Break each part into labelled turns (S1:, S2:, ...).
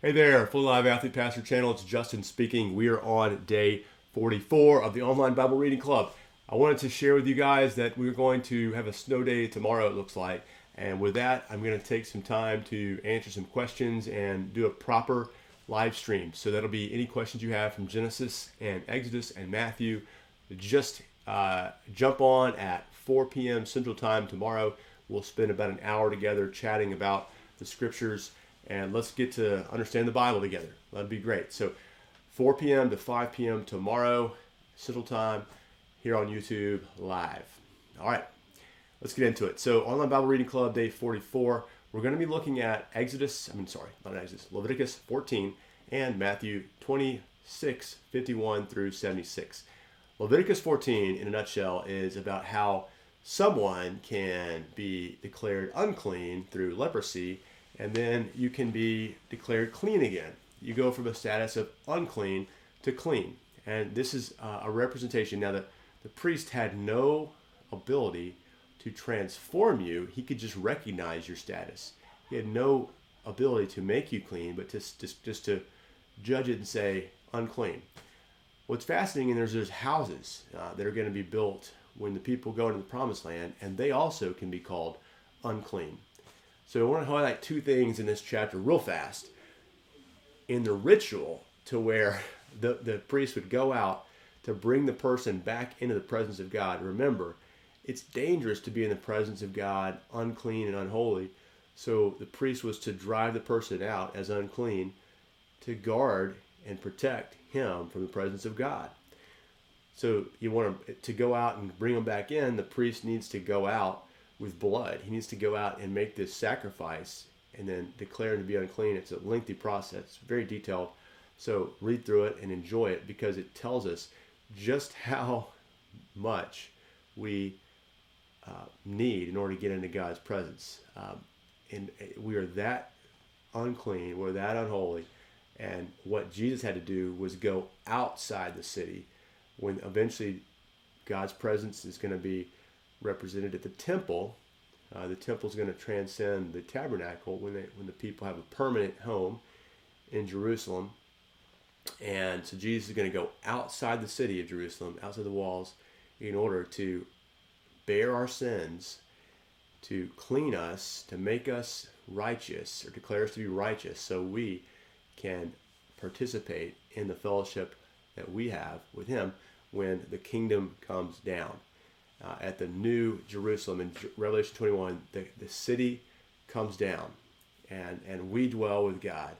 S1: Hey there, Full Live Athlete Pastor Channel. It's Justin speaking. We are on day 44 of the Online Bible Reading Club. I wanted to share with you guys that we're going to have a snow day tomorrow, it looks like. And with that, I'm going to take some time to answer some questions and do a proper live stream. So that'll be any questions you have from Genesis and Exodus and Matthew. Just uh, jump on at 4 p.m. Central Time tomorrow. We'll spend about an hour together chatting about the scriptures and let's get to understand the Bible together. That'd be great. So, 4 p.m. to 5 p.m. tomorrow, Central Time, here on YouTube live. All right, let's get into it. So, Online Bible Reading Club, day 44. We're going to be looking at Exodus, I mean, sorry, not Exodus, Leviticus 14 and Matthew 26, 51 through 76. Leviticus 14, in a nutshell, is about how someone can be declared unclean through leprosy and then you can be declared clean again. You go from a status of unclean to clean. And this is uh, a representation. Now, the, the priest had no ability to transform you, he could just recognize your status. He had no ability to make you clean, but just, just, just to judge it and say unclean. What's fascinating, is there's, houses uh, that are going to be built when the people go into the promised land, and they also can be called unclean. So I want to highlight two things in this chapter real fast. In the ritual, to where the, the priest would go out to bring the person back into the presence of God. Remember, it's dangerous to be in the presence of God unclean and unholy. So the priest was to drive the person out as unclean to guard and protect him from the presence of God. So you want to, to go out and bring him back in, the priest needs to go out with blood. He needs to go out and make this sacrifice and then declare him to be unclean. It's a lengthy process, very detailed. So read through it and enjoy it because it tells us just how much we uh, need in order to get into God's presence. Um, and we are that unclean, we're that unholy. And what Jesus had to do was go outside the city when eventually God's presence is going to be represented at the temple. Uh, the temple is going to transcend the tabernacle when they, when the people have a permanent home in Jerusalem. And so Jesus is going to go outside the city of Jerusalem, outside the walls, in order to bear our sins, to clean us, to make us righteous, or declare us to be righteous, so we can participate in the fellowship that we have with Him when the kingdom comes down uh, at the new Jerusalem in Revelation 21, the, the city comes down and, and we dwell with God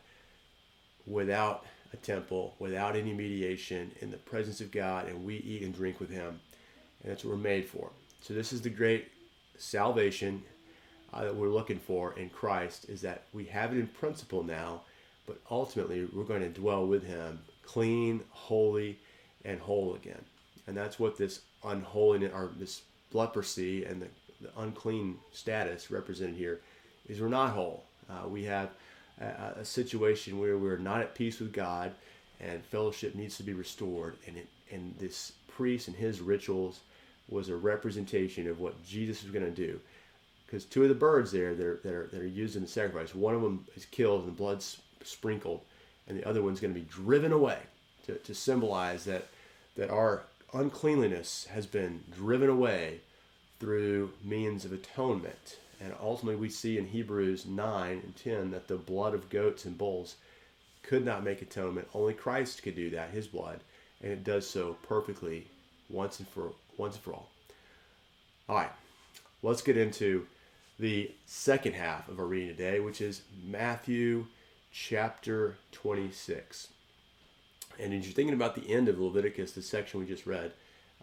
S1: without a temple, without any mediation, in the presence of God, and we eat and drink with Him. And that's what we're made for. So, this is the great salvation uh, that we're looking for in Christ is that we have it in principle now, but ultimately we're going to dwell with Him clean, holy, and whole again. And that's what this unholiness or this leprosy and the, the unclean status represented here is we're not whole. Uh, we have a, a, situation where we're not at peace with God and fellowship needs to be restored. And, it, and this priest and his rituals was a representation of what Jesus was going to do. Because two of the birds there that are, that, are, that are used in the sacrifice, one of them is killed and the blood's sprinkled, and the other one's going to be driven away to, to symbolize that, that our uncleanliness has been driven away through means of atonement. And ultimately, we see in Hebrews 9 and 10 that the blood of goats and bulls could not make atonement. Only Christ could do that, his blood. And it does so perfectly once and for once and for all. All right, let's get into the second half of our reading today, which is Matthew chapter 26. And as you're thinking about the end of Leviticus, the section we just read,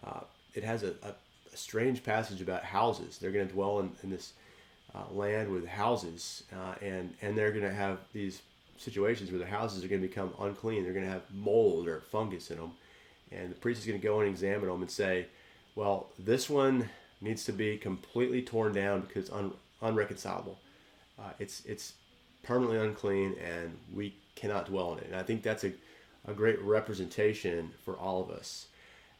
S1: uh, it has a, a, a, strange passage about houses. They're going to dwell in, in this uh, land with houses, uh, and and they're going to have these situations where the houses are going to become unclean. They're going to have mold or fungus in them, and the priest is going to go and examine them and say, well, this one needs to be completely torn down because un, unreconcilable. Uh, it's it's permanently unclean, and we cannot dwell in it. And I think that's a a great representation for all of us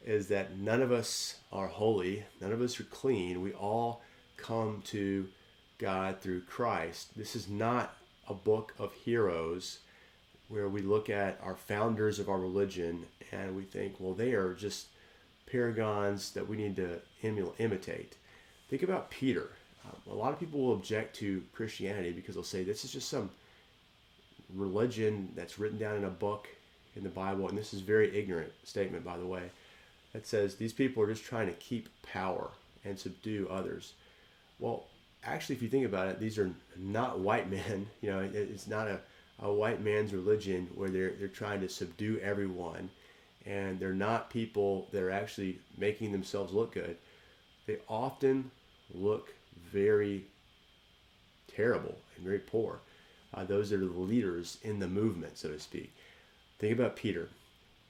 S1: is that none of us are holy, none of us are clean. We all come to God through Christ. This is not a book of heroes where we look at our founders of our religion and we think, well, they are just paragons that we need to imitate. Think about Peter. A lot of people will object to Christianity because they'll say this is just some religion that's written down in a book in the Bible, and this is a very ignorant statement, by the way, that says these people are just trying to keep power and subdue others. Well, actually, if you think about it, these are not white men. You know, it's not a, a white man's religion where they're, they're trying to subdue everyone, and they're not people that are actually making themselves look good. They often look very terrible and very poor. Uh, those are the leaders in the movement, so to speak. Think about Peter.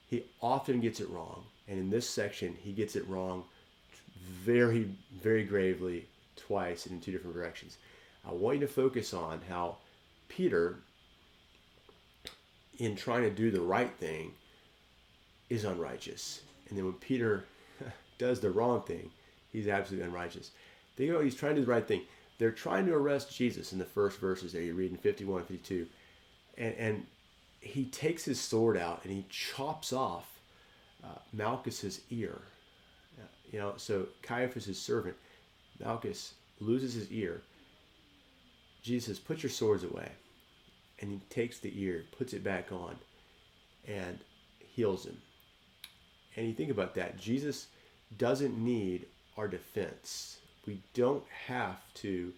S1: He often gets it wrong. And in this section, he gets it wrong very, very gravely twice and in two different directions. I want you to focus on how Peter, in trying to do the right thing, is unrighteous. And then when Peter does the wrong thing, he's absolutely unrighteous. Think about he's trying to do the right thing. They're trying to arrest Jesus in the first verses that You read in 51 and 52. And, and he takes his sword out and he chops off uh, Malchus's ear. Uh, you know, so Caiaphas, servant, Malchus loses his ear. Jesus says, "Put your swords away," and he takes the ear, puts it back on, and heals him. And you think about that. Jesus doesn't need our defense. We don't have to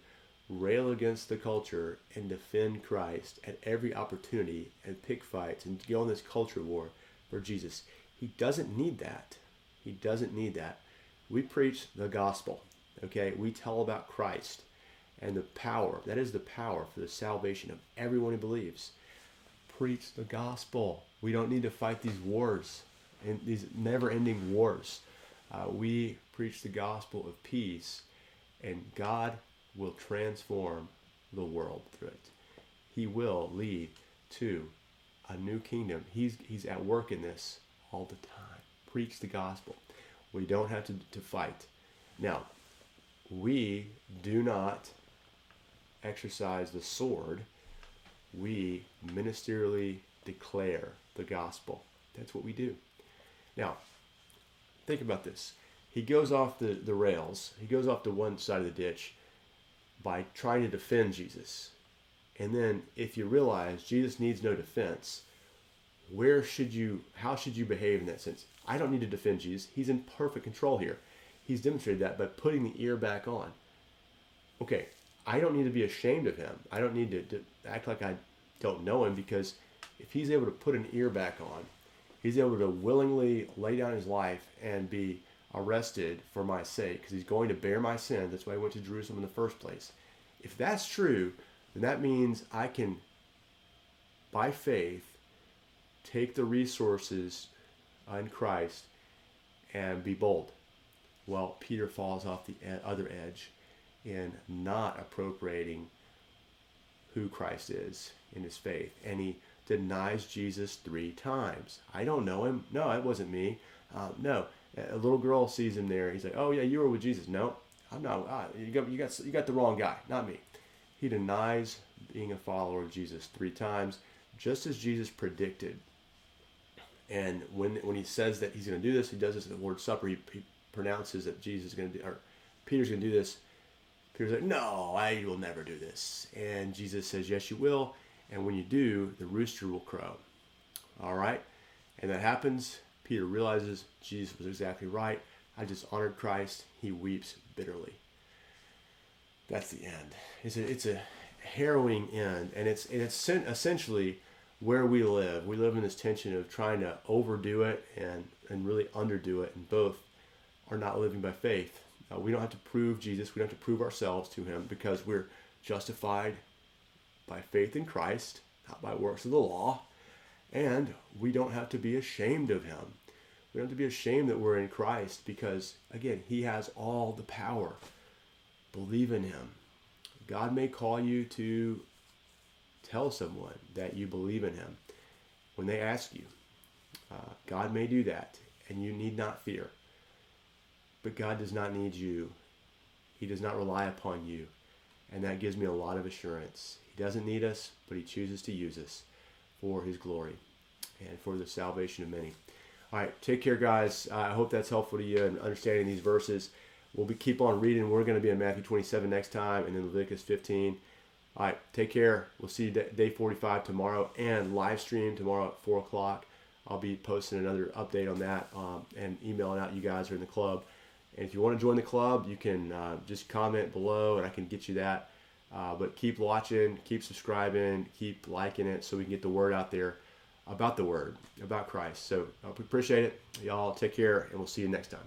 S1: rail against the culture and defend Christ at every opportunity and pick fights and go on this culture war for Jesus. He doesn't need that. He doesn't need that. We preach the gospel, okay? We tell about Christ and the power. That is the power for the salvation of everyone who believes. Preach the gospel. We don't need to fight these wars and these never ending wars. Uh, we preach the gospel of peace, and God will transform the world through it. He will lead to a new kingdom. He's, he's at work in this all the time. Preach the gospel. We don't have to, to fight. Now, we do not exercise the sword. We ministerially declare the gospel. That's what we do. Now, think about this. He goes off the, the rails. He goes off to one side of the ditch by trying to defend Jesus. And then if you realize Jesus needs no defense, where should you how should you behave in that sense? I don't need to defend Jesus. He's in perfect control here. He's demonstrated that by putting the ear back on. Okay, I don't need to be ashamed of him. I don't need to, to act like I don't know him because if he's able to put an ear back on, he's able to willingly lay down his life and be arrested for my sake because he's going to bear my sin. That's why he went to Jerusalem in the first place. If that's true, then that means I can, by faith, take the resources in Christ and be bold. Well, Peter falls off the other edge in not appropriating who Christ is in his faith. And he denies Jesus three times. I don't know him. No, it wasn't me. Uh, no, a little girl sees him there. He's like, "Oh yeah, you were with Jesus." No, I'm not. Ah, you got you got you got the wrong guy, not me. He denies being a follower of Jesus three times, just as Jesus predicted. And when when he says that he's going to do this, he does this at the Lord's Supper. He, he pronounces that Jesus is going to do, or Peter's going to do this. Peter's like, "No, I will never do this." And Jesus says, "Yes, you will." And when you do, the rooster will crow. All right, and that happens Peter realizes Jesus was exactly right. I just honored Christ. He weeps bitterly. That's the end. It's a, it's a harrowing end, and it's and it's essentially where we live. We live in this tension of trying to overdo it and and really underdo it, and both are not living by faith. Uh, we don't have to prove Jesus. We don't have to prove ourselves to Him because we're justified by faith in Christ, not by works of the law, and we don't have to be ashamed of Him. We don't have to be ashamed that we're in Christ because, again, He has all the power. Believe in Him. God may call you to tell someone that you believe in Him when they ask you. Uh, God may do that, and you need not fear. But God does not need you, He does not rely upon you. And that gives me a lot of assurance. He doesn't need us, but He chooses to use us for his glory and for the salvation of many. All right, take care, guys. I hope that's helpful to you in understanding these verses. We'll be keep on reading. We're going to be in Matthew 27 next time, and then Leviticus 15. All right, take care. We'll see you day 45 tomorrow and live stream tomorrow at 4 o'clock. I'll be posting another update on that um, and emailing out you guys who are in the club. And if you want to join the club, you can uh, just comment below and I can get you that. Uh, but keep watching, keep subscribing, keep liking it so we can get the word out there about the word, about Christ. So uh, we appreciate it. Y'all take care and we'll see you next time.